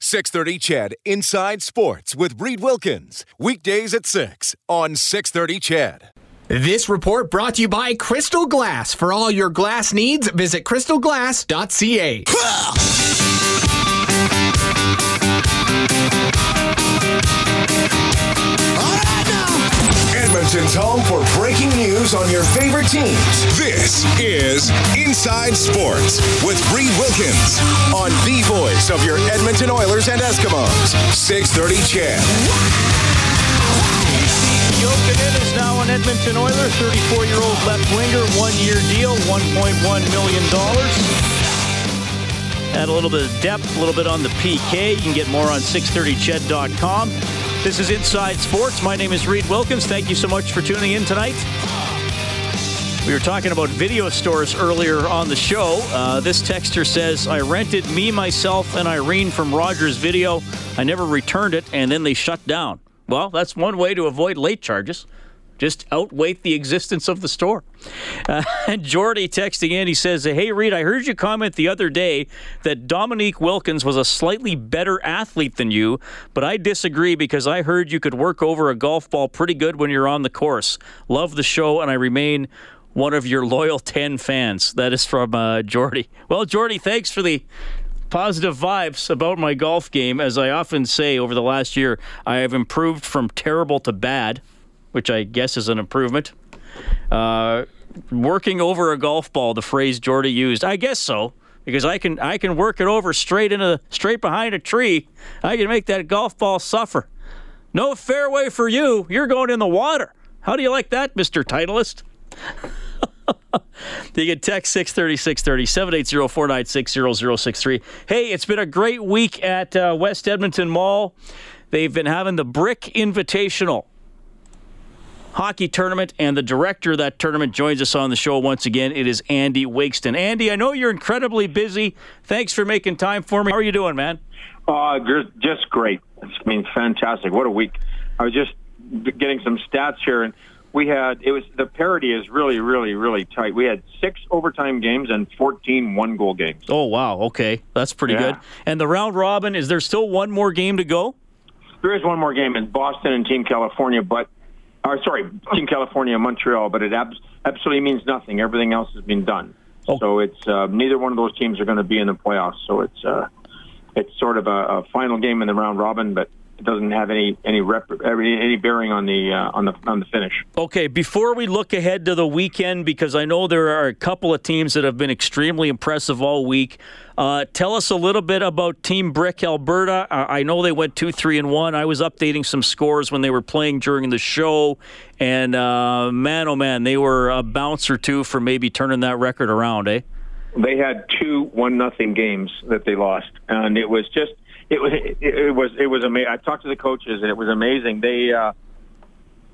630 Ched Inside Sports with Reid Wilkins. Weekdays at 6 on 630 Ched. This report brought to you by Crystal Glass. For all your glass needs, visit crystalglass.ca. Edmonton's home for breaking news on your favorite teams. This is Inside Sports with Reid Wilkins on the voice of your Edmonton Oilers and Eskimos. 6:30 Ched. Jokinen is now an Edmonton Oiler, 34-year-old left winger, one-year deal, $1.1 million. Add a little bit of depth, a little bit on the PK. You can get more on 630ched.com. This is Inside Sports. My name is Reid Wilkins. Thank you so much for tuning in tonight. We were talking about video stores earlier on the show. Uh, this texter says, I rented me, myself, and Irene from Rogers Video. I never returned it, and then they shut down. Well, that's one way to avoid late charges. Just outweight the existence of the store. Uh, and Jordy texting in, he says, Hey, Reid, I heard you comment the other day that Dominique Wilkins was a slightly better athlete than you, but I disagree because I heard you could work over a golf ball pretty good when you're on the course. Love the show, and I remain one of your loyal 10 fans. That is from uh, Jordy. Well, Jordy, thanks for the positive vibes about my golf game. As I often say over the last year, I have improved from terrible to bad which I guess is an improvement. Uh, working over a golf ball, the phrase Jordy used. I guess so because I can I can work it over straight into straight behind a tree. I can make that golf ball suffer. No fairway for you. You're going in the water. How do you like that, Mister Titleist? you can text 630 630 780 496 0063. Hey, it's been a great week at uh, West Edmonton Mall. They've been having the Brick Invitational hockey tournament, and the director of that tournament joins us on the show once again. It is Andy Wakeston. Andy, I know you're incredibly busy. Thanks for making time for me. How are you doing, man? Uh, just great. It's been fantastic. What a week. I was just getting some stats here, and we had it was the parity is really, really, really tight. We had six overtime games and 14 one goal games. Oh wow, okay, that's pretty yeah. good. And the round robin is there still one more game to go? There is one more game in Boston and Team California, but or sorry, Team California, Montreal, but it ab- absolutely means nothing. Everything else has been done. Oh. So it's uh, neither one of those teams are going to be in the playoffs. So it's uh, it's sort of a, a final game in the round robin, but it doesn't have any any rep, any bearing on the uh, on the on the finish. Okay, before we look ahead to the weekend, because I know there are a couple of teams that have been extremely impressive all week. Uh, tell us a little bit about Team Brick Alberta. I know they went two, three, and one. I was updating some scores when they were playing during the show, and uh, man, oh man, they were a bounce or two for maybe turning that record around, eh? They had two one nothing games that they lost, and it was just it was it, it was it was amazing. I talked to the coaches, and it was amazing. They uh,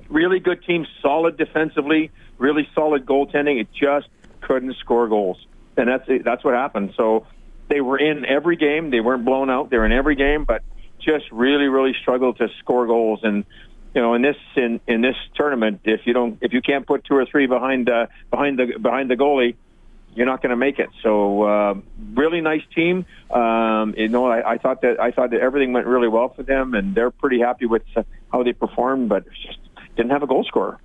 really good team, solid defensively, really solid goaltending. It just couldn't score goals, and that's that's what happened. So they were in every game. They weren't blown out. They were in every game, but just really, really struggled to score goals. And you know, in this in in this tournament, if you don't, if you can't put two or three behind uh, behind the behind the goalie, you're not going to make it. So, uh, really nice team. Um, you know, I, I thought that I thought that everything went really well for them, and they're pretty happy with how they performed, but just didn't have a goal scorer.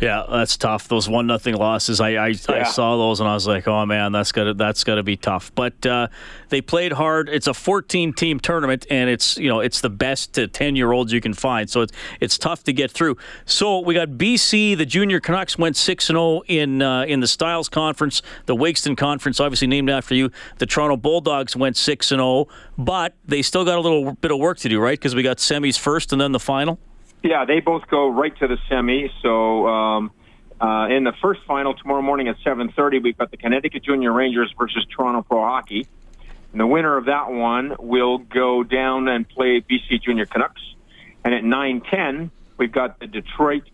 Yeah, that's tough. Those one nothing losses, I I, yeah. I, saw those and I was like, oh man, that's got that's to be tough. But uh, they played hard. It's a 14 team tournament, and it's you know it's the best to 10 year olds you can find. So it's it's tough to get through. So we got BC. The junior Canucks went six and zero oh in uh, in the Styles Conference, the Wakeston Conference, obviously named after you. The Toronto Bulldogs went six and zero, oh, but they still got a little bit of work to do, right? Because we got semis first and then the final. Yeah, they both go right to the semi. So um, uh, in the first final tomorrow morning at 7:30, we've got the Connecticut Junior Rangers versus Toronto Pro Hockey, And the winner of that one will go down and play BC Junior Canucks. And at 9:10, we've got the Detroit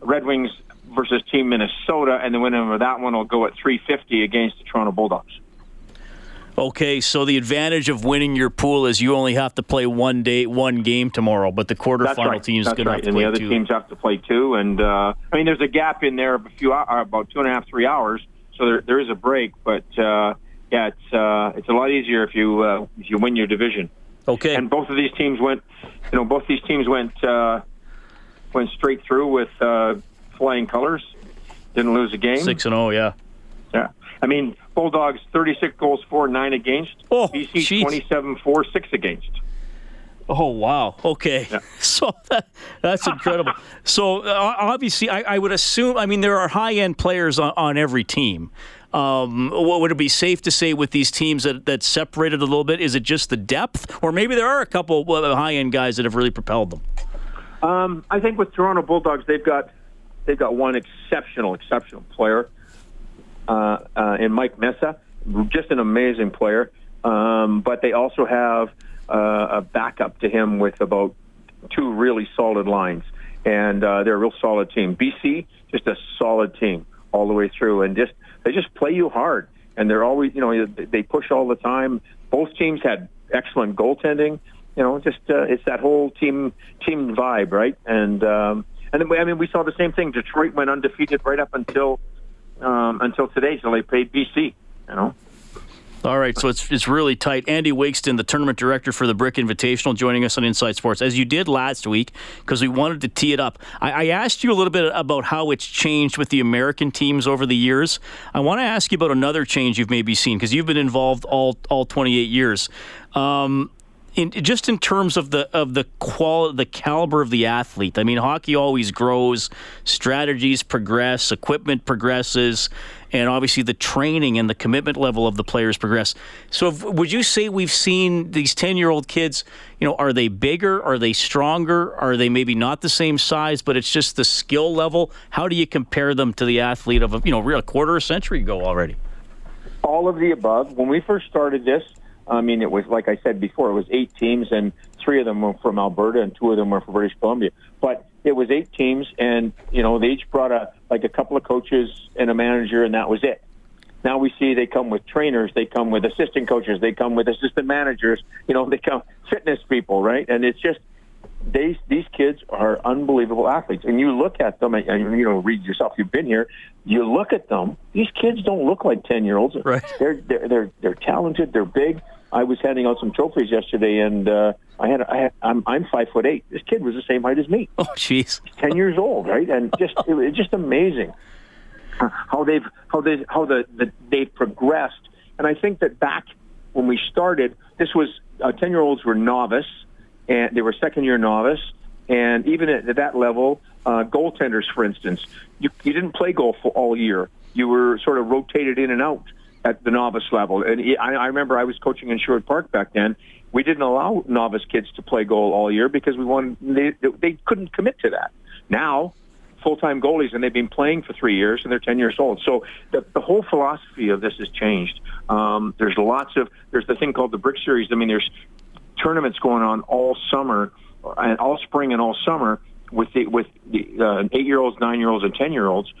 Red Wings versus Team Minnesota, and the winner of that one will go at 3:50 against the Toronto Bulldogs. Okay, so the advantage of winning your pool is you only have to play one day, one game tomorrow, but the quarterfinal right. team's That's going right. to have to and the other two. teams have to play two. And uh, I mean, there's a gap in there of a few hours, about two and a half, three hours. So there, there is a break, but uh, yeah, it's uh, it's a lot easier if you uh, if you win your division. Okay. And both of these teams went, you know, both these teams went uh, went straight through with uh, flying colors. Didn't lose a game. Six and zero, yeah. Yeah. I mean, Bulldogs 36 goals for, 9 against. Oh, BC jeez. 27 for, 6 against. Oh wow. Okay. Yeah. So that, that's incredible. so uh, obviously, I, I would assume. I mean, there are high end players on, on every team. Um, what would it be safe to say with these teams that that separated a little bit? Is it just the depth, or maybe there are a couple high end guys that have really propelled them? Um, I think with Toronto Bulldogs, they've got they've got one exceptional, exceptional player uh, uh, in Mike Mesa, just an amazing player. Um, but they also have uh, a backup to him with about two really solid lines, and uh, they're a real solid team. BC, just a solid team all the way through, and just they just play you hard, and they're always, you know, they push all the time. Both teams had excellent goaltending. You know, just uh, it's that whole team team vibe, right? And um, and then I mean, we saw the same thing. Detroit went undefeated right up until um, until today, so they played BC. You know. All right, so it's it's really tight. Andy Wakeston, the tournament director for the Brick Invitational, joining us on Inside Sports, as you did last week, because we wanted to tee it up. I, I asked you a little bit about how it's changed with the American teams over the years. I want to ask you about another change you've maybe seen, because you've been involved all all 28 years. Um, in, just in terms of the of the qual the caliber of the athlete. I mean, hockey always grows, strategies progress, equipment progresses, and obviously the training and the commitment level of the players progress. So, if, would you say we've seen these ten year old kids? You know, are they bigger? Are they stronger? Are they maybe not the same size? But it's just the skill level. How do you compare them to the athlete of a you know a quarter a century ago already? all of the above. When we first started this, I mean, it was like I said before, it was eight teams, and three of them were from Alberta, and two of them were from British Columbia. But it was eight teams, and you know, they each brought a like a couple of coaches and a manager, and that was it. Now we see they come with trainers, they come with assistant coaches, they come with assistant managers. You know, they come fitness people, right? And it's just these these kids are unbelievable athletes, and you look at them, and, and you know, Reid yourself. You've been here. You look at them. These kids don't look like ten year olds. Right. They're they're they're they're talented. They're big. I was handing out some trophies yesterday, and uh, I had I had I'm I'm five foot eight. This kid was the same height as me. Oh, jeez. ten years old, right? And just it was just amazing how they've how they how the, the they've progressed. And I think that back when we started, this was uh, ten year olds were novice, and they were second year novice, and even at, at that level, uh, goaltenders, for instance, you you didn't play goal for all year. You were sort of rotated in and out at the novice level. And I, I remember I was coaching in Sherwood Park back then. We didn't allow novice kids to play goal all year because we wanted they they couldn't commit to that. Now full-time goalies, and they've been playing for three years, and they're 10 years old. So the, the whole philosophy of this has changed. Um, there's lots of there's the thing called the Brick Series. I mean, there's tournaments going on all summer, and all spring and all summer with the with the uh, eight-year-olds, nine-year-olds, and ten-year-olds,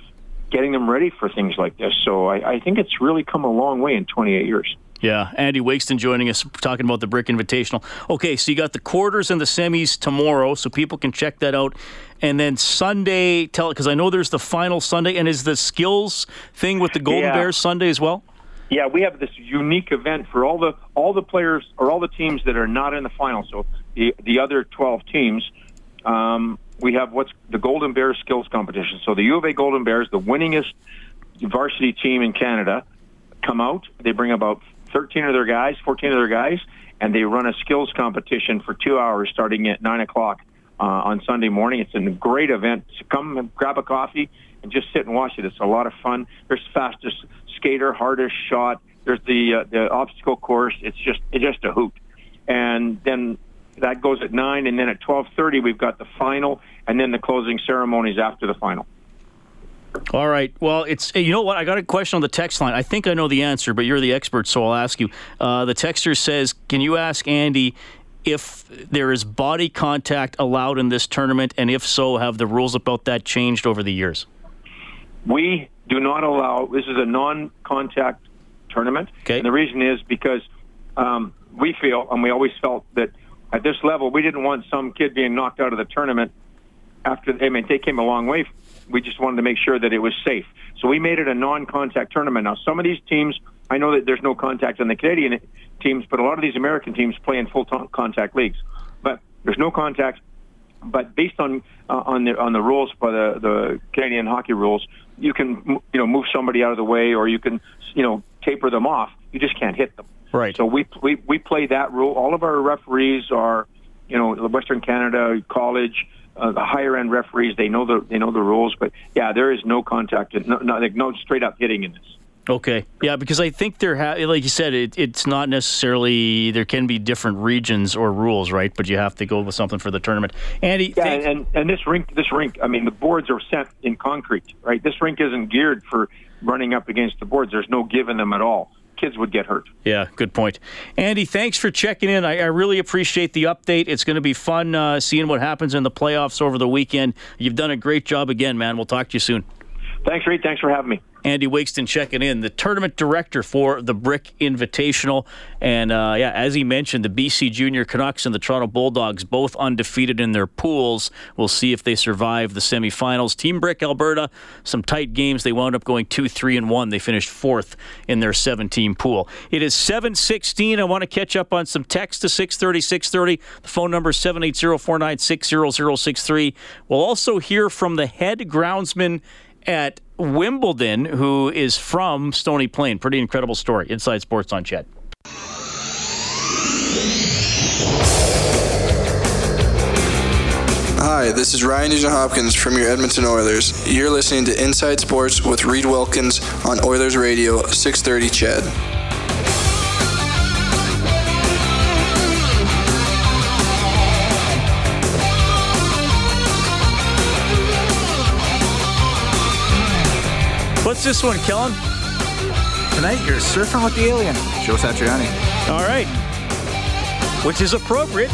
getting them ready for things like this. So I, I think it's really come a long way in 28 years. Yeah, Andy Wakeston joining us talking about the Brick Invitational. Okay, so you got the quarters and the semis tomorrow, so people can check that out. And then Sunday, tell it because I know there's the final Sunday, and is the skills thing with the Golden Yeah. Bears Sunday as well? Yeah, we have this unique event for all the all the players or all the teams that are not in the final. So the the other 12 teams, um, we have what's the Golden Bears skills competition. So the U of A Golden Bears, the winningest varsity team in Canada, come out. They bring about 13 of their guys, 14 of their guys, and they run a skills competition for two hours starting at 9 o'clock uh, on Sunday morning. It's a great event. So come and grab a coffee and just sit and watch it. It's a lot of fun. There's fastest skater, hardest shot. There's the uh, the obstacle course. It's just it's just a hoot. And then that goes at nine, and then at twelve thirty we've got the final, and then the closing ceremonies after the final. All right. Well, it's you know what? I got a question on the text line. I think I know the answer, but you're the expert, so I'll ask you. Uh, the texter says, "Can you ask Andy if there is body contact allowed in this tournament, and if so, have the rules about that changed over the years?" We do not allow. This is a non-contact tournament, Okay. and the reason is because um, we feel, and we always felt that at this level, we didn't want some kid being knocked out of the tournament after. I mean, they came a long way. We just wanted to make sure that it was safe, so we made it a non-contact tournament. Now, some of these teams, I know that there's no contact on the Canadian teams, but a lot of these American teams play in full contact leagues. But there's no contact. But based on uh, on the on the rules by the the Canadian hockey rules, you can you know move somebody out of the way, or you can you know taper them off. You just can't hit them. Right. So we we we play that rule. All of our referees are, you know, Western Canada college, uh, the higher end referees. They know the they know the rules. But yeah, there is no contact, no no, like, no straight up hitting in this. Okay. Yeah, because I think there, ha- like you said, it, it's not necessarily there can be different regions or rules, right? But you have to go with something for the tournament. Andy, Yeah, and and this rink, this rink. I mean, the boards are set in concrete, right? This rink isn't geared for running up against the boards. There's no giving them at all. Kids would get hurt. Yeah, good point. Andy, thanks for checking in. I, I really appreciate the update. It's going to be fun uh, seeing what happens in the playoffs over the weekend. You've done a great job again, man. We'll talk to you soon. Thanks, Reid. Thanks for having me. Andy Wakeston checking in, the tournament director for the Brick Invitational. And uh, yeah, as he mentioned, the BC Junior Canucks and the Toronto Bulldogs both undefeated in their pools. We'll see if they survive the semifinals. Team Brick Alberta, some tight games. They wound up going 2 3 and 1. They finished fourth in their 17 pool. It is 716. I want to catch up on some text to 630 630. The phone number is 780 496 0063. We'll also hear from the head groundsman at Wimbledon, who is from Stony Plain. Pretty incredible story. Inside Sports on Ched. Hi, this is Ryan Nugent Hopkins from your Edmonton Oilers. You're listening to Inside Sports with Reid Wilkins on Oilers Radio 630 Ched. What's this one, Kellen? Tonight, you're surfing with the alien, Joe Satriani. All right. Which is appropriate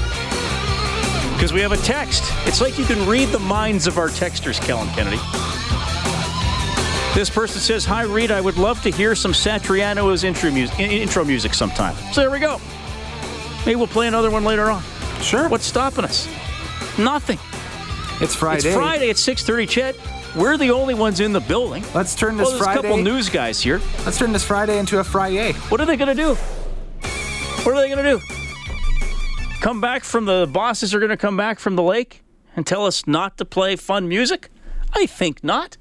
because we have a text. It's like you can read the minds of our texters, Kellen Kennedy. This person says, Hi, Reid. I would love to hear some Satriani's intro music, intro music sometime. So there we go. Maybe we'll play another one later on. Sure. What's stopping us? Nothing. It's Friday. It's Friday at 6.30, Ched. We're the only ones in the building. Let's turn this Well, there's Friday. a couple news guys here. Let's turn this Friday into a Friday. What are they going to do? What are they going to do? Come back from the bosses are going to come back from the lake and tell us not to play fun music? I think not.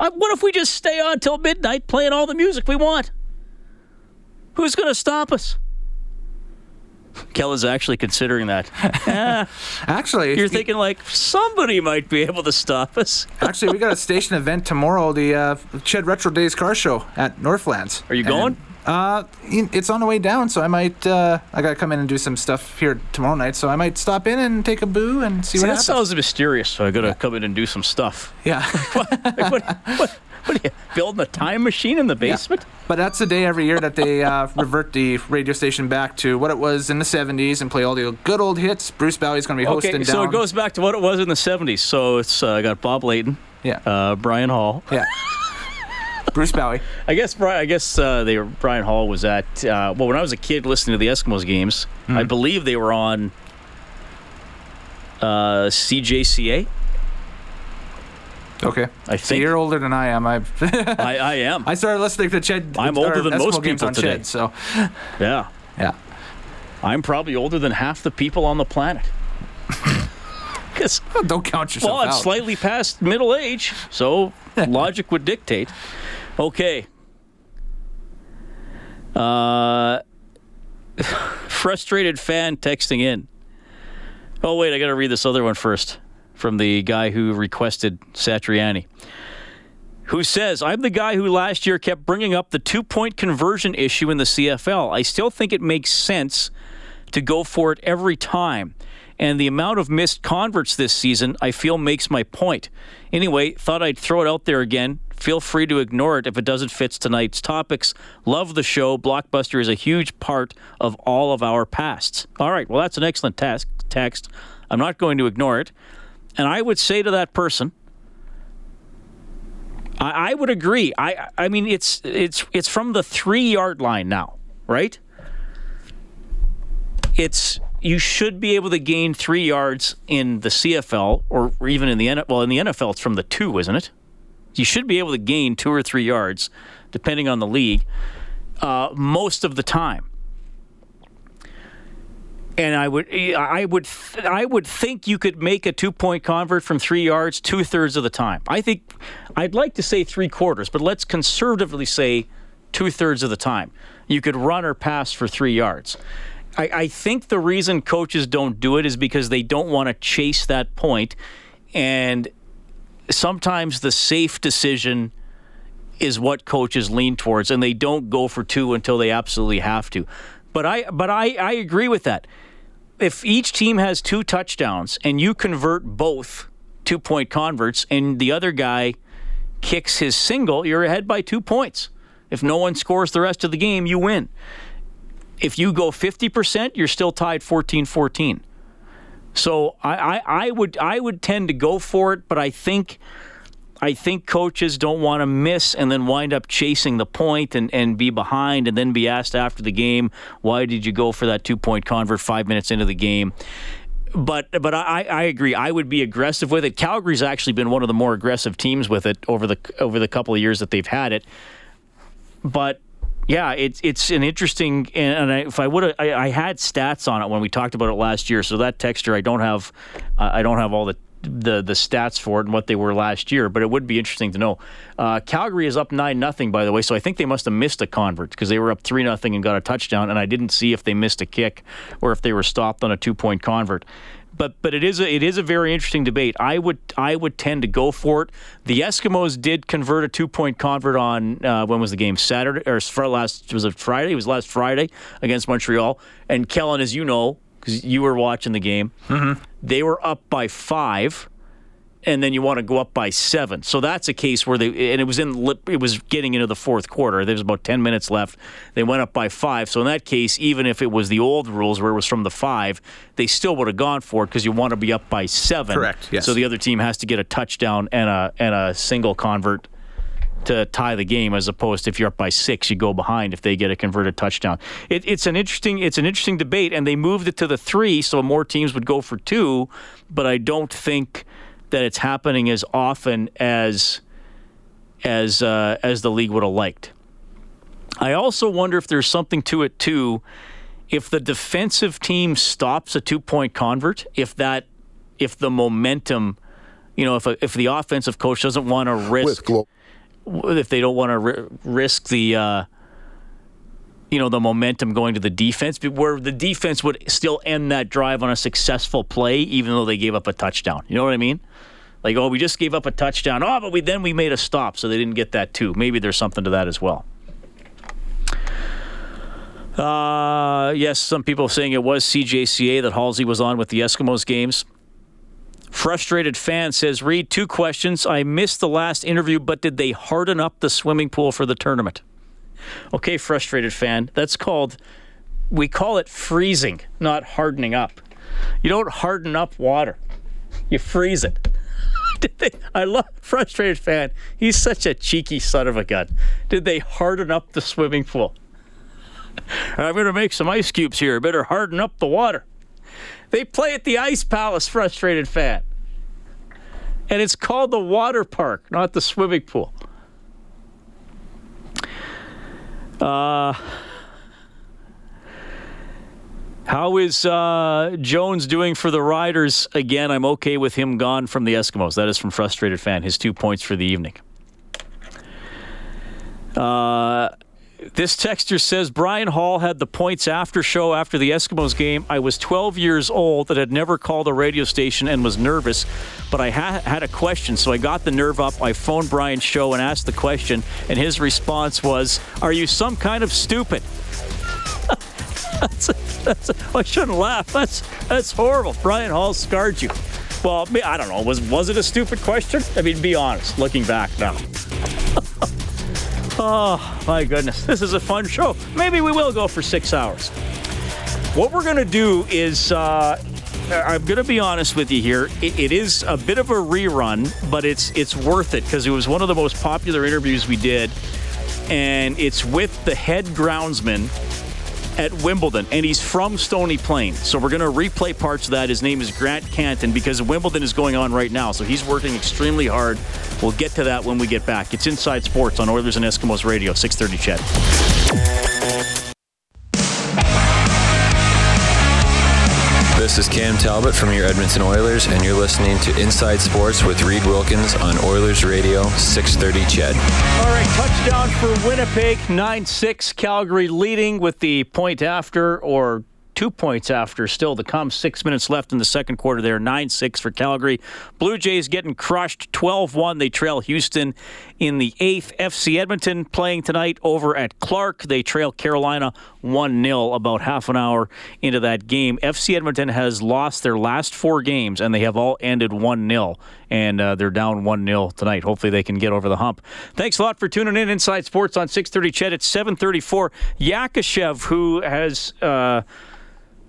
Uh, what if we just stay on till midnight playing all the music we want? Who's going to stop us? Kellen's actually considering that. Ah, Actually, you're thinking like somebody might be able to stop us. actually, we got a station event tomorrow, the uh, Ched Retro Days car show at Northlands. Are you going? Uh, it's on the way down, so I might. Uh, I gotta come in and do some stuff here tomorrow night, so I might stop in and take a boo and see See, what that happens. sounds mysterious. So I got to come in and do some stuff. yeah. what, what, what are you building a time machine in the basement? But that's the day every year that they uh, revert the radio station back to what it was in the 70s and play all the good old hits. Bruce Bowie's going to be hosting Okay, so down. it goes back to what it was in the 70s. So it's uh, got Bob Layton, Yeah. uh, Bryan Hall. yeah. Bruce Bowie. I guess Bryan, I guess uh, they were, Bryan Hall was at uh, well when I was a kid listening to the Eskimos games. I believe they were on uh, CJCA. Okay. I So you're older than I am. I I, I am. I started listening to Ched. I'm older than Eskimo most people on today. Ched, so yeah, yeah. I'm probably older than half the people on the planet. Because Well, don't count yourself Well, I'm out. slightly past middle age, so logic would dictate. Okay. Uh, frustrated fan texting in. Oh wait, I got to read this other one first from the guy who requested Satriani. Who says, I'm the guy who last year kept bringing up the two point conversion issue in the CFL. I still think it makes sense to go for it every time. And the amount of missed converts this season, I feel, makes my point. Anyway, thought I'd throw it out there again. Feel free to ignore it if it doesn't fit tonight's topics. Love the show. Blockbuster is a huge part of all of our pasts. All right, well, that's an excellent task, text. I'm not going to ignore it. And I would say to that person, I, I would agree. I I mean it's it's it's from the three yard line now, right? It's you should be able to gain three yards in the CFL or even in the NFL. Well, in the NFL, it's from the two, isn't it? You should be able to gain two or three yards, depending on the league, uh, most of the time. And I would, eh, I would, I would think you could make a two-point convert from three yards two thirds of the time. I think, I'd like to say three quarters, but let's conservatively say two thirds of the time you could run or pass for three yards. I, I think the reason coaches don't do it is because they don't want to chase that point, and sometimes the safe decision is what coaches lean towards, and they don't go for two until they absolutely have to. But I, but I, I agree with that if each team has two touchdowns and you convert both two point converts and the other guy kicks his single, you're ahead by two points. If no one scores the rest of the game, you win. If you go 50%, you're still tied 14 14. So I, I, I would I would tend to go for it, but I think I think coaches don't want to miss and then wind up chasing the point and, and be behind and then be asked after the game, why did you go for that two point convert five minutes into the game? But but I, I agree. I would be aggressive with it. Calgary's actually been one of the more aggressive teams with it over the over the couple of years that they've had it. But yeah, it's it's an interesting. And I, if I would have, I, I, had stats on it when we talked about it last year. So that texture, I don't have, I don't have all the the the stats for it and what they were last year, but it would be interesting to know. Uh, Calgary is up nine nothing, by the way, so I think they must have missed a convert because they were up three nothing and got a touchdown, and I didn't see if they missed a kick or if they were stopped on a two point convert. But but it is a, it is a very interesting debate. I would I would tend to go for it. The Eskimos did convert a two point convert on uh, when was the game Saturday or last was it Friday? It was last Friday against Montreal. And Kellen, as you know, because you were watching the game. Mm-hmm. They were up by five, and then you want to go up by seven. So that's a case where they and it was in it was getting into the fourth quarter. There was about ten minutes left. They went up by five. So in that case, even if it was the old rules where it was from the five, they still would have gone for it because you want to be up by seven. Correct. Yes. So the other team has to get a touchdown and a and a single convert to tie the game as opposed to if you're up by six, you go behind if they get a converted touchdown. It, it's an interesting it's an interesting debate, and they moved it to the three, so more teams would go for two. But I don't think that it's happening as often as as uh, as the league would have liked. I also wonder if there's something to it too. If the defensive team stops a two point convert, if that if the momentum, you know, if a, if the offensive coach doesn't want to risk if they don't want to ri- risk the uh, you know the momentum going to the defense, where the defense would still end that drive on a successful play, even though they gave up a touchdown. You know what I mean? Like, oh, we just gave up a touchdown. Oh, but we then we made a stop, so they didn't get that too. Maybe there's something to that as well. Uh, yes, some people saying it was CJCA that Halsey was on with the Eskimos games. Frustrated fan says, Reid, two questions. I missed the last interview, but did they harden up the swimming pool for the tournament? Okay, frustrated fan. That's called, we call it freezing, not hardening up. You don't harden up water, you freeze it. Did they, I love frustrated fan. He's such a cheeky son of a gun. Did they harden up the swimming pool? I'm going to make some ice cubes here. Better harden up the water. They play at the Ice Palace, frustrated fan. And it's called the water park, not the swimming pool. Uh, how is uh, Jones doing for the Riders? Again, I'm okay with him gone from the Eskimos. That is from Frustrated Fan. His two points for the evening. Uh, this texture says Bryan Hall had the points after show after the Eskimos game. I was 12 years old that had never called a radio station and was nervous, but I ha- had a question, so I got the nerve up. I phoned Bryan's show and asked the question, and his response was, "Are you some kind of stupid?" that's, that's, I shouldn't laugh. That's that's horrible. Bryan Hall scarred you. Well, I don't know. Was was it a stupid question? I mean, be honest. Looking back now. Oh my goodness, this is a fun show. Maybe we will go for six hours. What we're gonna do is. Uh, I'm going to be honest with you here. It, it is a bit of a rerun, but it's it's worth it because it was one of the most popular interviews we did, and it's with the head groundsman at Wimbledon, and he's from Stony Plain. So we're going to replay parts of that. His name is Grant Cantin because Wimbledon is going on right now. So he's working extremely hard. We'll get to that when we get back. It's Inside Sports on Oilers and Eskimos Radio, 630 CHED. This is Cam Talbot from your Edmonton Oilers, and you're listening to Inside Sports with Reid Wilkins on Oilers Radio 630 CHED. All right, touchdown for Winnipeg, 9 6. Calgary leading with the point after or two points after still to come. Six minutes left in the second quarter there. 9 6 for Calgary. Blue Jays getting crushed 12 1. They trail Houston in the eighth. FC Edmonton playing tonight over at Clarke. They trail Carolina 1 0 about half an hour into that game. FC Edmonton has lost their last four games and they have all ended 1 0. And uh, they're down 1 0 tonight. Hopefully they can get over the hump. Thanks a lot for tuning in. Inside Sports on 630 CHED. It's 734. Yakushev, who has. Uh,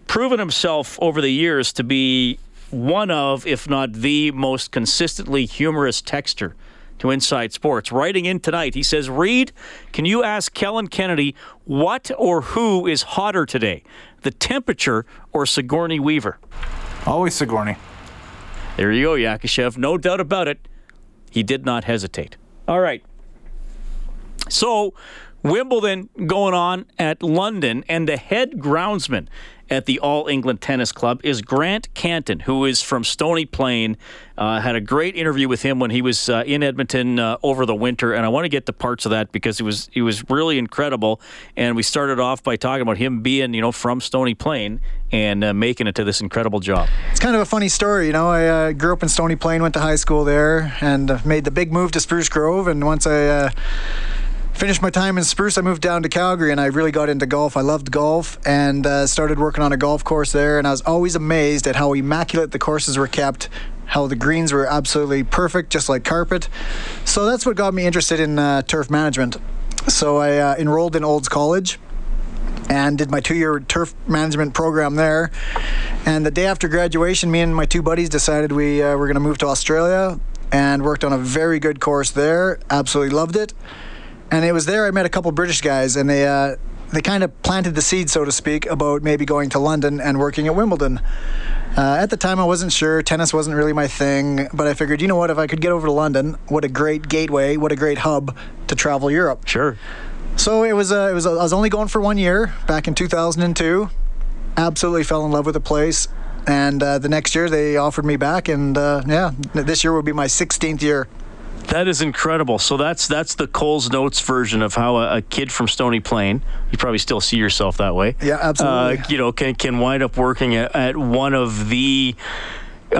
proven himself over the years to be one of, if not the most consistently humorous texter to Inside Sports. Writing in tonight, he says, Reid, can you ask Kellen Kennedy what or who is hotter today, the temperature or Sigourney Weaver? Always Sigourney. There you go, Yakushev. No doubt about it. He did not hesitate. All right. So, Wimbledon going on at London, and the head groundsman at the All England Tennis Club is Grant Cantin, who is from Stony Plain. Uh, had a great interview with him when he was uh, in Edmonton uh, over the winter, and I want to get to parts of that because it was it was really incredible. And we started off by talking about him being you know from Stony Plain and uh, making it to this incredible job. It's kind of a funny story, you know. I uh, grew up in Stony Plain, went to high school there, and uh, made the big move to Spruce Grove. And once I finished my time in Spruce, I moved down to Calgary and I really got into golf. I loved golf and uh, started working on a golf course there. And I was always amazed at how immaculate the courses were kept, how the greens were absolutely perfect, just like carpet. So that's what got me interested in uh, turf management. So I uh, enrolled in Olds College and did my two-year turf management program there. And the day after graduation, me and my two buddies decided we uh, were going to move to Australia and worked on a very good course there. Absolutely loved it and it was there I met a couple British guys, and they uh, they kind of planted the seed, so to speak, about maybe going to London and working at Wimbledon. Uh, at the time, I wasn't sure. Tennis wasn't really my thing, but I figured, you know what? If I could get over to London, what a great gateway, what a great hub to travel Europe. Sure. So it was. Uh, it was. I was only going for one year back in 2002. Absolutely fell in love with the place, and uh, the next year they offered me back, and uh, yeah, this year will be my 16th year. That is incredible. So that's that's the Coles Notes version of how a, a, kid from Stony Plain, you probably still see yourself that way. Yeah, absolutely. Uh, you know, can can wind up working at, at one of the.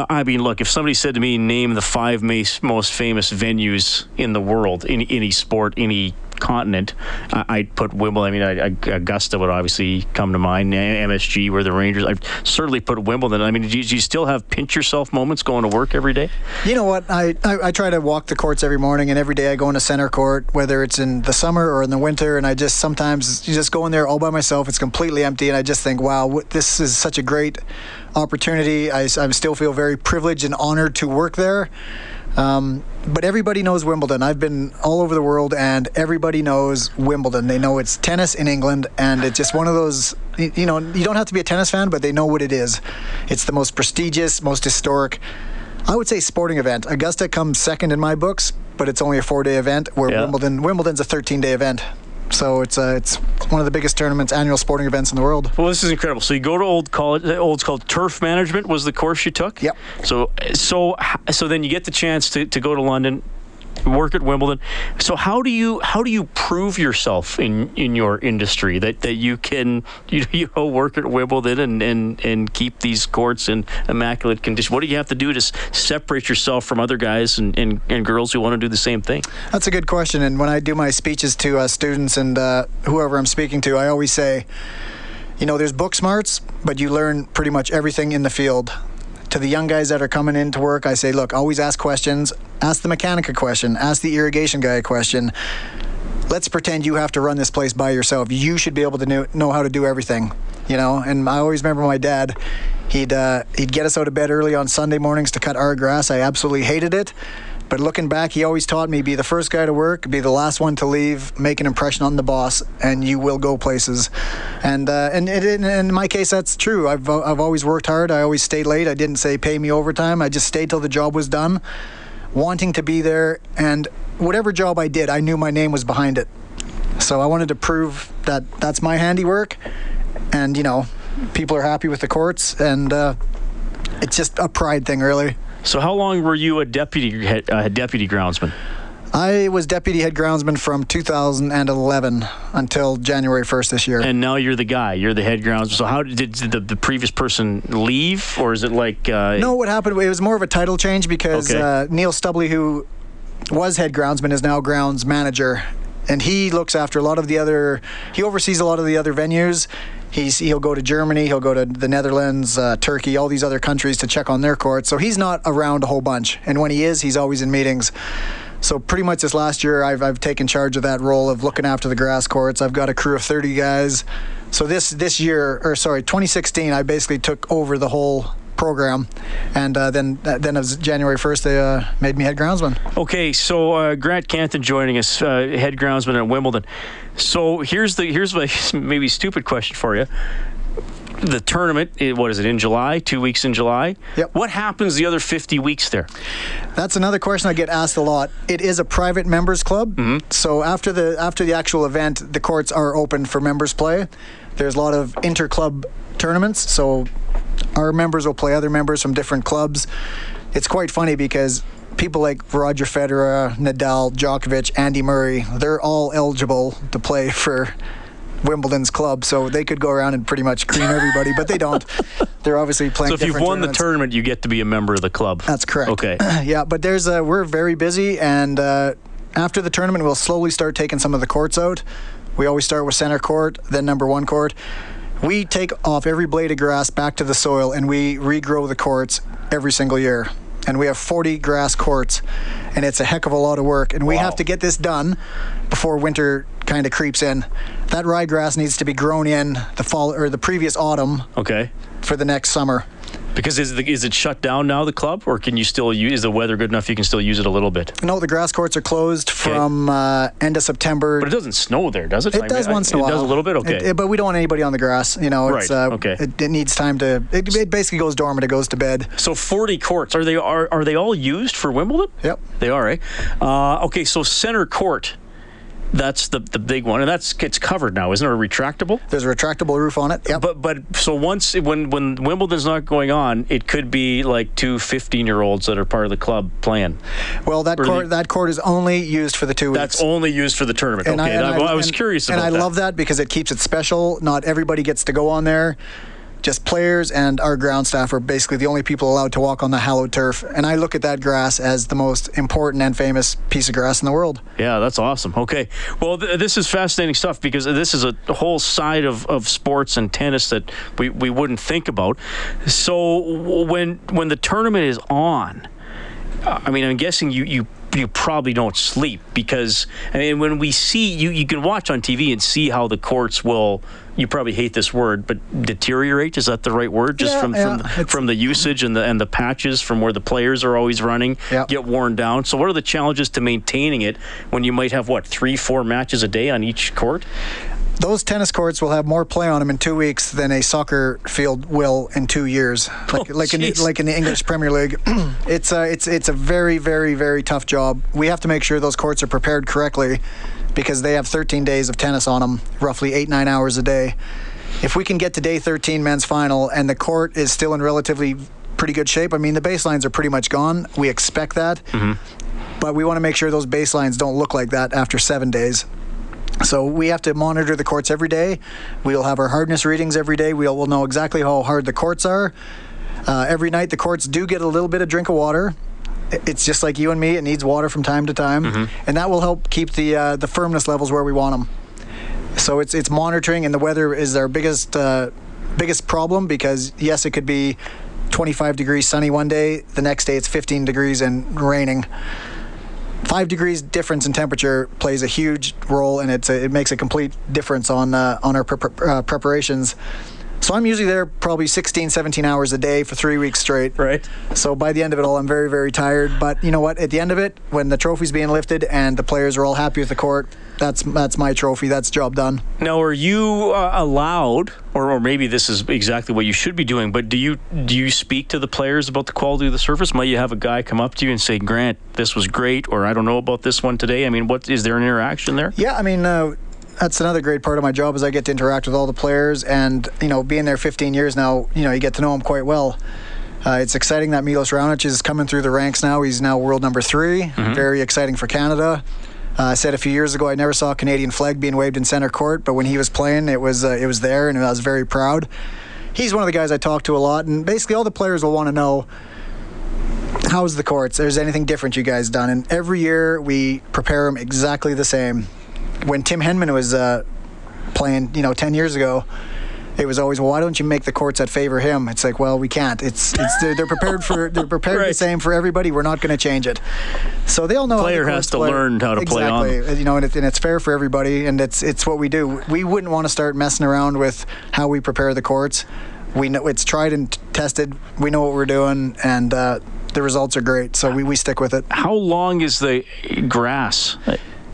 I mean, look, if somebody said to me, name the five most famous venues in the world, in any sport, any continent, I'd put Wimbledon. I mean, Augusta would obviously come to mind. MSG, where the Rangers. I'd certainly put Wimbledon. I mean, do you, do you still have pinch yourself moments going to work every day? You know what? I, I, I try to walk the courts every morning, and every day I go into center court, whether it's in the summer or in the winter, and I just sometimes just go in there all by myself. It's completely empty, and I just think, wow, this is such a great opportunity. I, I still feel very privileged and honored to work there. Um, but everybody knows Wimbledon. I've been all over the world, and everybody knows Wimbledon. They know it's tennis in England, and it's just one of those. You know, you don't have to be a tennis fan, but they know what it is. It's the most prestigious, most historic. I would say sporting event. Augusta comes second in my books, but it's only a four-day event. Where yeah. Wimbledon, Wimbledon's a 13-day event. So it's uh, it's one of the biggest tournaments, annual sporting events in the world. Well, this is incredible. So you go to old college. Uh, old called turf management was the course you took. Yep. So so so then you get the chance to, to go to London work at Wimbledon. So how do you how do you prove yourself in, in your industry that, that you can you, you know, work at Wimbledon and, and, and keep these courts in immaculate condition? What do you have to do to separate yourself from other guys and, and, and girls who want to do the same thing? That's a good question. And when I do my speeches to uh, students and uh, whoever I'm speaking to, I always say you know, there's book smarts, but you learn pretty much everything in the field. To the young guys that are coming into work, I say, look, always ask questions. Ask the mechanic a question. Ask the irrigation guy a question. Let's pretend you have to run this place by yourself. You should be able to know, how to do everything, you know. And I always remember my dad. He'd uh, he'd get us out of bed early on Sunday mornings to cut our grass. I absolutely hated it. But looking back, he always taught me be the first guy to work, be the last one to leave, make an impression on the boss, and you will go places. And uh, and it, in my case, that's true. I've I've always worked hard. I always stayed late. I didn't say pay me overtime. I just stayed till the job was done, wanting to be there. And whatever job I did, I knew my name was behind it. So I wanted to prove that that's my handiwork, and you know, people are happy with the courts, and uh, it's just a pride thing, really. So how long were you a deputy uh, deputy groundsman? I was deputy head groundsman from 2011 until January 1st this year. And now you're the guy. You're the head groundsman. So how did, did the, the previous person leave, or is it like? Uh, no, what happened? It was more of a title change because Okay. uh, Neil Stubley, who was head groundsman, is now grounds manager, and he looks after a lot of the other. He oversees a lot of the other venues. He's he'll go to Germany, he'll go to the Netherlands, uh, Turkey, all these other countries to check on their courts. So he's not around a whole bunch, and when he is, he's always in meetings. So pretty much this last year, I've, I've taken charge of that role of looking after the grass courts. I've got a crew of 30 guys. So this this year, or sorry, 2016, I basically took over the whole program, and uh, then then as January 1st, they uh, made me head groundsman. Okay, so uh, Grant Cantin joining us, uh, head groundsman at Wimbledon. So here's the here's my maybe stupid question for you. The tournament, eh, what is it in July? Two weeks in July. Yep. What happens the other 50 weeks there? That's another question I get asked a lot. It is a private members club, Hmm. so after the after the actual event, the courts are open for members play. There's a lot of inter-club tournaments, so our members will play other members from different clubs. It's quite funny because people like Roger Federer, Nadal, Djokovic, Andy Murray, they're all eligible to play for Wimbledon's club, so they could go around and pretty much cream everybody, but they don't. They're obviously playing. So if you've won the tournament, you get to be a member of the club. That's correct. Okay. yeah, but there's a, we're very busy, and uh, after the tournament, we'll slowly start taking some of the courts out. We always start with center court, then number one court. We take off every blade of grass back to the soil, and we regrow the courts every single year. And we have 40 grass courts, and it's a heck of a lot of work. And we have to get this done before winter kind of creeps in. That ryegrass needs to be grown in the fall or the previous autumn Okay. for the next summer. Because is, the, is it shut down now, the club, or can you still use? Is the weather good enough you can still use it a little bit? No, the grass courts are closed from uh, end of September. But it doesn't snow there, does it? It I does mean, I- once in a while. It does a little bit. Okay. It- it- but we don't want anybody on the grass. You know, it's, Right, uh, okay. It, it needs time to. It, it basically goes dormant. It goes to bed. So 40 courts are they are are they all used for Wimbledon? Yep. They are, eh? Uh, okay, so center court, that's the the big one, and that's it's covered now, isn't it? A retractable. There's a retractable roof on it. Yep. But but so once when when Wimbledon's not going on, it could be like two 15 year olds that are part of the club playing. well, that or the- court that court is only used for the two weeks. That's only used for the tournament. okay, and I, I was and- curious and I that. love that because it keeps it special. Not everybody gets to go on there. Just players and our ground staff are basically the only people allowed to walk on the hallowed turf. And I look at that grass as the most important and famous piece of grass in the world. Yeah, that's awesome. Okay. Well, th- this is fascinating stuff because this is a whole side of, of sports and tennis that we, we wouldn't think about. So when when the tournament is on, I mean, I'm guessing you, you you probably don't sleep because I mean, when we see you, you can watch on TV and see how the courts will. You probably hate this word, but deteriorate is that the right word? Just Yeah, from from, it's- from the usage and the and the patches from where the players are always running Yeah. get worn down. So what are the challenges to maintaining it when you might have what three, four matches a day on each court? Those tennis courts will have more play on them in two weeks than a soccer field will in two years. Like, Oh, like in the, like in the English Premier League, it's a it's it's a very very very tough job. We have to make sure those courts are prepared correctly, because they have 13 days of tennis on them, roughly eight nine hours a day. If we can get to day 13 men's final and the court is still in relatively pretty good shape, I mean the baselines are pretty much gone. We expect that, but we want to make sure those baselines don't look like that after seven days. So we have to monitor the courts every day. We'll have our hardness readings every day. We'll, we'll know exactly how hard the courts are. Uh, every night, the courts do get a little bit of drink of water. It's just like you and me; it needs water from time to time, and that will help keep the uh, the firmness levels where we want them. So it's it's monitoring, and the weather is our biggest uh, biggest problem because yes, it could be 25 degrees sunny one day, the next day it's 15 degrees and raining. Five degrees difference in temperature plays a huge role, and it's a, it makes a complete difference on uh, on our pre- uh, preparations. So I'm usually there probably 16, 17 hours a day for three weeks straight. Right. So by the end of it all, I'm very, very tired. But you know what? At the end of it, when the trophy's being lifted and the players are all happy with the court, that's that's my trophy. That's job done. Now, are you uh, allowed, or, or maybe this is exactly what you should be doing? But do you do you speak to the players about the quality of the surface? Might you have a guy come up to you and say, "Grant, this was great," or "I don't know about this one today"? I mean, what is there an interaction there? Yeah, I mean. Uh, that's another great part of my job is I get to interact with all the players, and you know, being there 15 years now, you know, you get to know them quite well. Uh, it's exciting that Milos Raonic is coming through the ranks now. He's now world number 3 mm-hmm. Very exciting for Canada. Uh, I said a few years ago I never saw a Canadian flag being waved in center court, but when he was playing, it was uh, it was there, and I was very proud. He's one of the guys I talk to a lot, and basically all the players will want to know how's the courts. There's anything different you guys done, and every year we prepare them exactly the same. When Tim Henman was uh, playing, you know, 10 years ago, it was always, well, why don't you make the courts that favor him? It's like, well, we can't. It's, it's they're, they're prepared for they're prepared right. the same for everybody. We're not going to change it. So they all know. Player the has to play. learn how to exactly. play on. You know, and, it, and it's fair for everybody, and it's it's what we do. We wouldn't want to start messing around with how we prepare the courts. We know it's tried and tested. We know what we're doing, and uh, the results are great. So we, we stick with it. How long is the grass?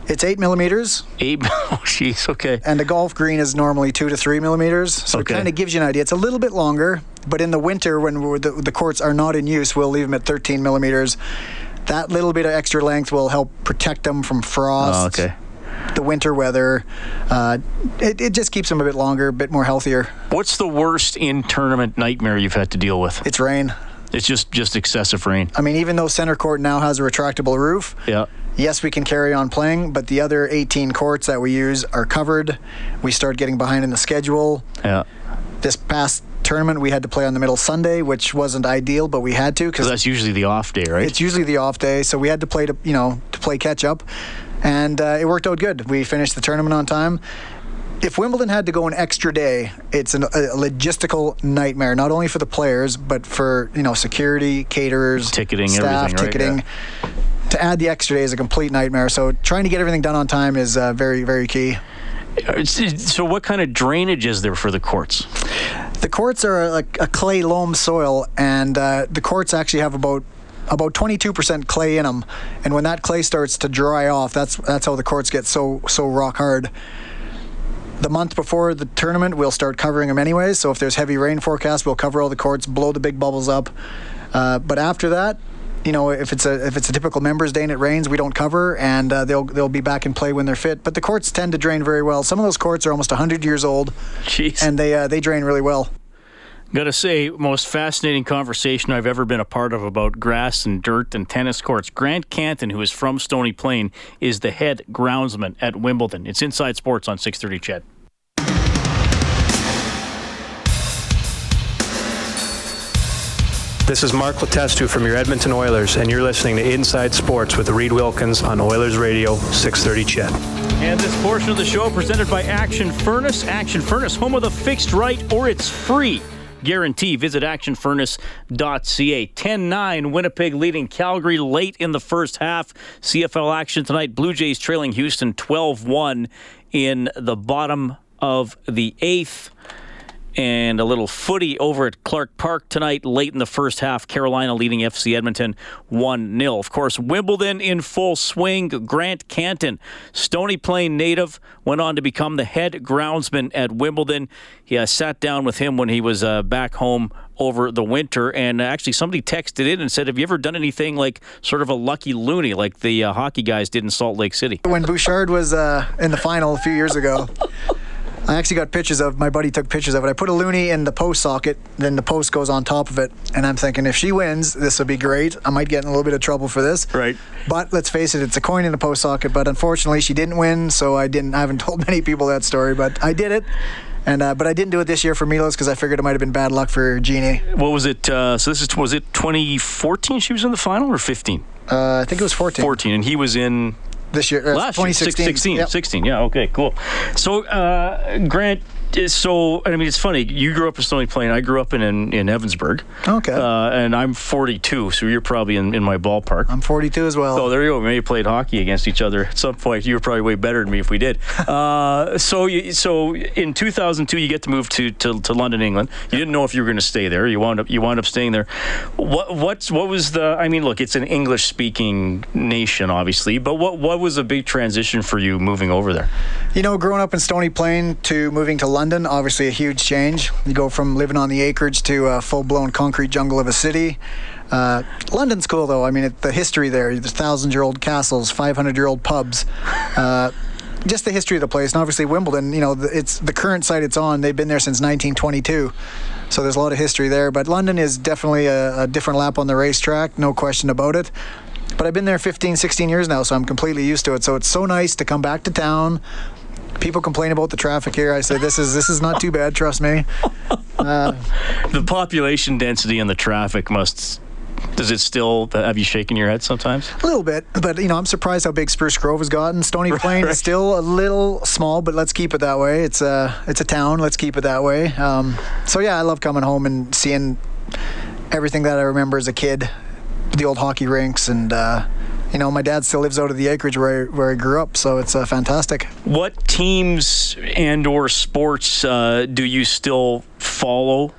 It's eight millimeters. Eight. Oh, jeez. Okay. And a golf green is normally two to three millimeters, so okay. it kind of gives you an idea. It's a little bit longer, but in the winter when the, the courts are not in use, we'll leave them at 13 millimeters. That little bit of extra length will help protect them from frost. Oh, okay the winter weather. Uh, it, it just keeps them a bit longer, a bit more healthier. What's the worst in tournament nightmare you've had to deal with? It's rain. It's just just excessive rain. I mean, even though center court now has a retractable roof, yeah. Yes, we can carry on playing, but the other 18 courts that we use are covered. We start getting behind in the schedule. Yeah. This past tournament we had to play on the middle Sunday, which wasn't ideal, but we had to because that's usually the off day, right? It's usually the off day, so we had to play to you know to play catch up, and uh, it worked out good. We finished the tournament on time, if Wimbledon had to go an extra day, it's an, a logistical nightmare, not only for the players but for you know security, caterers, ticketing, staff, everything, ticketing. Right? Yeah. To add the extra day is a complete nightmare. So trying to get everything done on time is uh, very, very key. So, what kind of drainage is there for the courts? The courts are a, a clay loam soil, and uh, the courts actually have about about 22% clay in them. And when that clay starts to dry off, that's that's how the courts get so so rock hard the month before the tournament, we'll start covering them anyways. So if there's heavy rain forecast, we'll cover all the courts, blow the big bubbles up. Uh, but after that, you know, if it's a if it's a typical members' day and it rains, we don't cover, and uh, they'll they'll be back in play when they're fit. But the courts tend to drain very well. Some of those courts are almost 100 years old, Jeez. and they uh, they drain really well. Got to say, most fascinating conversation I've ever been a part of about grass and dirt and tennis courts. Grant Cantin, who is from Stony Plain, is the head groundsman at Wimbledon. It's Inside Sports on 630 CHED. This is Mark Letestu from your Edmonton Oilers, and you're listening to Inside Sports with Reid Wilkins on Oilers Radio 630 CHED. And this portion of the show presented by Action Furnace. Action Furnace, home of the fixed right, or it's free guarantee. Visit actionfurnace.ca. 10 9, Winnipeg leading Calgary late in the first half. CFL action tonight. Blue Jays trailing Houston 12 1 in the bottom of the eighth and a little footy over at Clarke Park tonight, late in the first half. Carolina leading FC Edmonton 1 0. Of course, Wimbledon in full swing. Grant Cantin, Stony Plain native, went on to become the head groundsman at Wimbledon. He uh, sat down with him when he was uh, back home over the winter. And actually, somebody texted in and said, Have you ever done anything like sort of a lucky loony like the uh, hockey guys did in Salt Lake City? When Bouchard was uh, in the final a few years ago, I actually got pictures of my buddy took pictures of it. I put a loonie in the post socket, then the post goes on top of it, and I'm thinking if she wins, this will be great. I might get in a little bit of trouble for this. Right. But let's face it, it's a coin in the post socket. But unfortunately, she didn't win, so I didn't. I haven't told many people that story, but I did it. And uh, but I didn't do it this year for Milos because I figured it might have been bad luck for Genie. What was it? Uh, so this is was it 2014? She was in the final or 15? Uh, I think it was 14. 14, and he was in this year. Uh, Last year, 2016. 16, Yep. 16. Yeah, okay, cool. So, uh, Grant, so I mean, it's funny. You grew up in Stony Plain. I grew up in in, in Evansburg. Okay. Uh, and I'm 42, so you're probably in, in my ballpark. I'm 42 as well. So there you go. We may have played hockey against each other at some point. You were probably way better than me if we did. uh, so, you, so in 2002, you get to move to, to, to London, England. You didn't know if you were going to stay there. You wound up you wound up staying there. What what's what was the? I mean, look, it's an English speaking nation, obviously, but what what was a big transition for you moving over there? You know, growing up in Stony Plain to moving to London, obviously a huge change. You go from living on the acreage to a full blown concrete jungle of a city. Uh, London's cool though. I mean, it, the history there, the thousand year old castles, 500 year old pubs. Uh, just the history of the place, and obviously Wimbledon. You know, it's the current site it's on. They've been there since 1922, so there's a lot of history there. But London is definitely a, a different lap on the racetrack, no question about it. But I've been there 15, 16 years now, so I'm completely used to it. So it's so nice to come back to town. People complain about the traffic here. I say this is this is not too bad. Trust me. Uh, The population density and the traffic must. Does it still have you shaking your head sometimes? A little bit, but you know, I'm surprised how big Spruce Grove has gotten. Stony Plain right. is still a little small, but let's keep it that way. It's a it's a town. Let's keep it that way. Um, so yeah, I love coming home and seeing everything that I remember as a kid, the old hockey rinks, and uh, you know, my dad still lives out of the acreage where I, where I grew up, so it's uh, fantastic. What teams and or sports uh, do you still follow?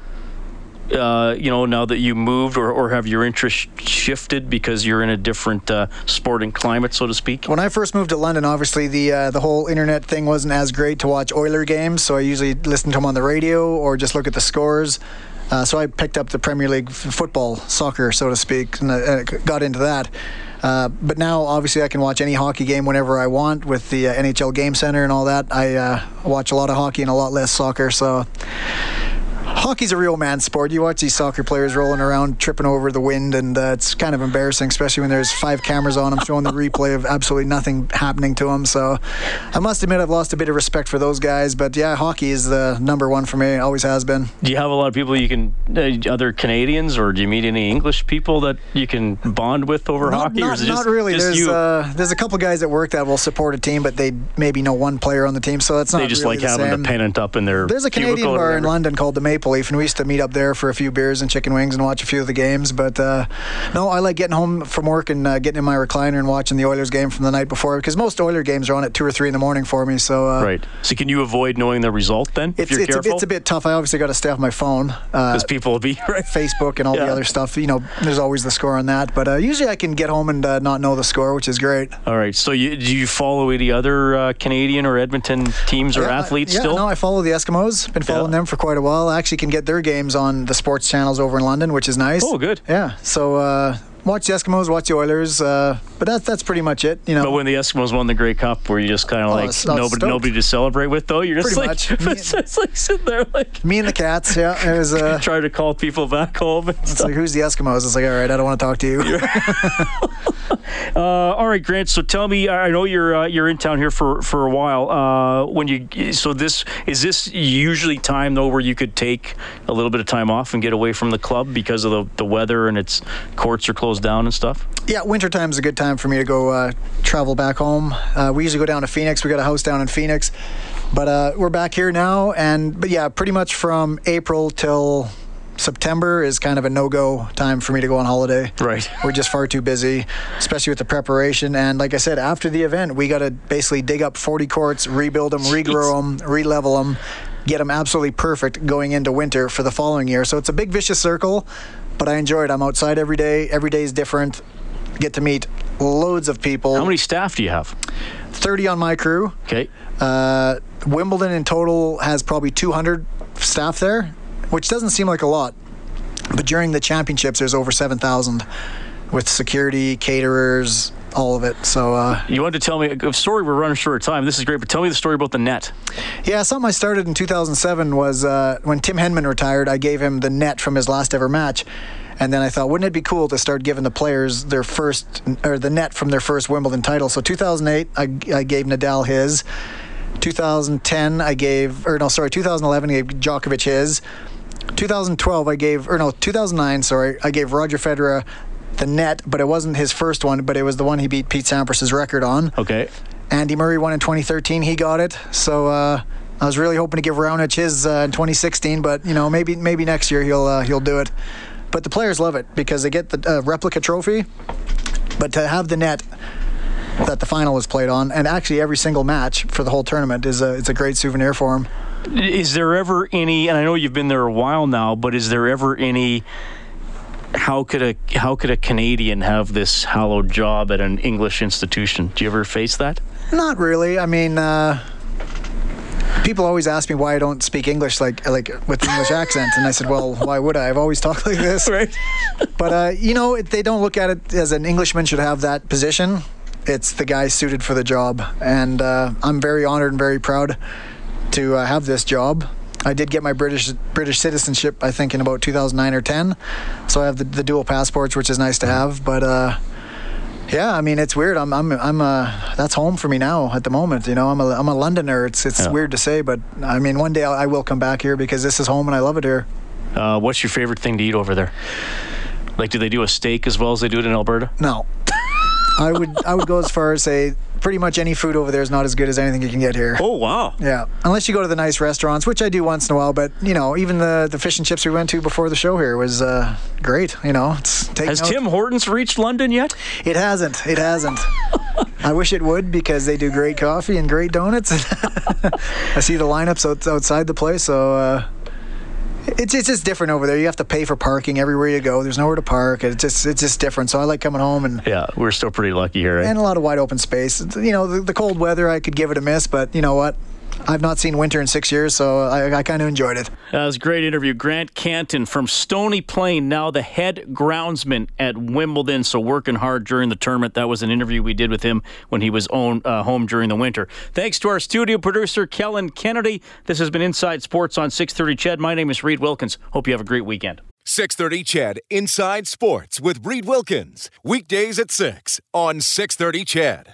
Uh, you know, now that you moved, or, or have your interest shifted because you're in a different uh, sporting climate, so to speak? When I first moved to London, obviously the uh, the whole internet thing wasn't as great to watch Oiler games, so I usually listen to them on the radio or just look at the scores. Uh, so I picked up the Premier League football, soccer, so to speak, and I, I got into that. Uh, but now, obviously, I can watch any hockey game whenever I want with the uh, NHL Game Center and all that. I uh, watch a lot of hockey and a lot less soccer, so hockey's a real man sport. You watch these soccer players rolling around, tripping over the wind, and uh, it's kind of embarrassing, especially when there's five cameras on them showing the replay of absolutely nothing happening to them. So I must admit, I've lost a bit of respect for those guys. But yeah, hockey is the number one for me. Always has been. Do you have a lot of people you can, uh, other Canadians, or do you meet any English people that you can bond with over Not, hockey? not, is it not just, really. Just there's uh, there's a couple guys at work that will support a team, but they maybe know one player on the team, so that's not. they just really like the having same. the pennant up in their. There's a Canadian bar in. London called the Maple Leaf, and we used to meet up there for a few beers and chicken wings and watch a few of the games. But uh, no, I like getting home from work and uh, getting in my recliner and watching the Oilers game from the night before because most Oilers games are on at two or three in the morning for me. So uh, Right. So can you avoid knowing the result then? if It's you're it's a, it's a bit tough. I obviously got to stay off my phone. Uh, because people will be right. Facebook and all Yeah. the other stuff. You know, there's always the score on that. But uh, usually I can get home and uh, not know the score, which is great. All right. So you, do you follow any other uh, Canadian or Edmonton teams or Yeah, athletes yeah, still? No, I follow the Eskimos. Been following them for quite a while. I actually can get their games on the sports channels over in London, which is nice. Oh, good. Yeah. So uh, watch the Eskimos, watch the Oilers. Uh, but that's that's pretty much it. You know. But when the Eskimos won the Grey Cup, were you just kind of Oh, like was- I was nobody, stoked. nobody to celebrate with though? You're just Pretty like, much. Me- it's like sitting there like Me and the cats. Yeah. It was. Uh, trying to call people back home. And it's stuff. like who's the Eskimos? It's like all right, I don't want to talk to you. Uh, all right, Grant. So tell me, I know you're uh, you're in town here for, for a while. Uh, when you so this is this usually time though where you could take a little bit of time off and get away from the club because of the, the weather and its courts are closed down and stuff. Yeah, wintertime is a good time for me to go uh, travel back home. Uh, we usually go down to Phoenix. We got a house down in Phoenix, but uh, we're back here now. And but yeah, pretty much from April till September is kind of a no-go time for me to go on holiday. Right. We're just far too busy, especially with the preparation. And like I said, after the event, we got to basically dig up 40 courts, rebuild them, regrow them, re-level them, get them absolutely perfect going into winter for the following year. So it's a big vicious circle, but I enjoy it. I'm outside every day. Every day is different. Get to meet loads of people. How many staff do you have? 30 on my crew. Okay. Uh, Wimbledon in total has probably 200 staff there, which doesn't seem like a lot. But during the championships, there's over 7,000 with security, caterers, all of it. So, uh, You wanted to tell me a story. We're running short of time. This is great, but tell me the story about the net. yeah, something I started in 2007 was uh, when Tim Henman retired, I gave him the net from his last ever match. And then I thought, wouldn't it be cool to start giving the players their first, or the net from their first Wimbledon title? So 2008, I, I gave Nadal his. 2010, I gave, or no, sorry, 2011, I gave Djokovic his. 2012, I gave, or no, 2009, sorry, I gave Roger Federer the net, but it wasn't his first one, but it was the one he beat Pete Sampras's record on. Okay. Andy Murray won in 2013. He got it. So uh, I was really hoping to give Raonic his uh, in 2016, but you know maybe maybe next year he'll uh, he'll do it. But the players love it because they get the uh, replica trophy, but to have the net that the final was played on, and actually every single match for the whole tournament is a it's a great souvenir for him. Is there ever any? And I know you've been there a while now, but is there ever any? How could a how could a Canadian have this hallowed job at an English institution? Do you ever face that? Not really. I mean, uh, people always ask me why I don't speak English like like with English accent, and I said, well, why would I? I've always talked like this. Right. But uh, you know, they don't look at it as an Englishman should have that position. It's the guy suited for the job, and uh, I'm very honored and very proud to uh, have this job. I did get my British British citizenship, I think, in about 2009 or 10. So I have the, the dual passports, which is nice to have. But uh, yeah, I mean, it's weird. I'm I'm I'm uh, that's home for me now at the moment. You know, I'm a I'm a Londoner. It's it's Yeah. weird to say, but I mean, one day I I will come back here because this is home and I love it here. Uh, what's your favorite thing to eat over there? Like, do they do a steak as well as they do it in Alberta? No. I would I would go as far as say pretty much any food over there is not as good as anything you can get here. Oh wow! Yeah, unless you go to the nice restaurants, which I do once in a while. But you know, even the the fish and chips we went to before the show here was uh, great. You know, it's taking Has out- Tim Hortons reached London yet? It hasn't. It hasn't. I wish it would because they do great coffee and great donuts. I see the lineups out, outside the place, so uh, it's it's just different over there. You have to pay for parking everywhere you go. There's nowhere to park. It's just it's just different. So I like coming home and Yeah, we're still pretty lucky here. Right? and a lot of wide open space. You know, the, the cold weather I could give it a miss, but you know what? I've not seen winter in six years, so I, I kind of enjoyed it. That was a great interview. Grant Cantin from Stony Plain, now the head groundsman at Wimbledon, so working hard during the tournament. That was an interview we did with him when he was own, uh, home during the winter. Thanks to our studio producer, Kellen Kennedy. This has been Inside Sports on 630 CHED. My name is Reid Wilkins. Hope you have a great weekend. 630 CHED Inside Sports with Reid Wilkins. Weekdays at 6 on 630 CHED.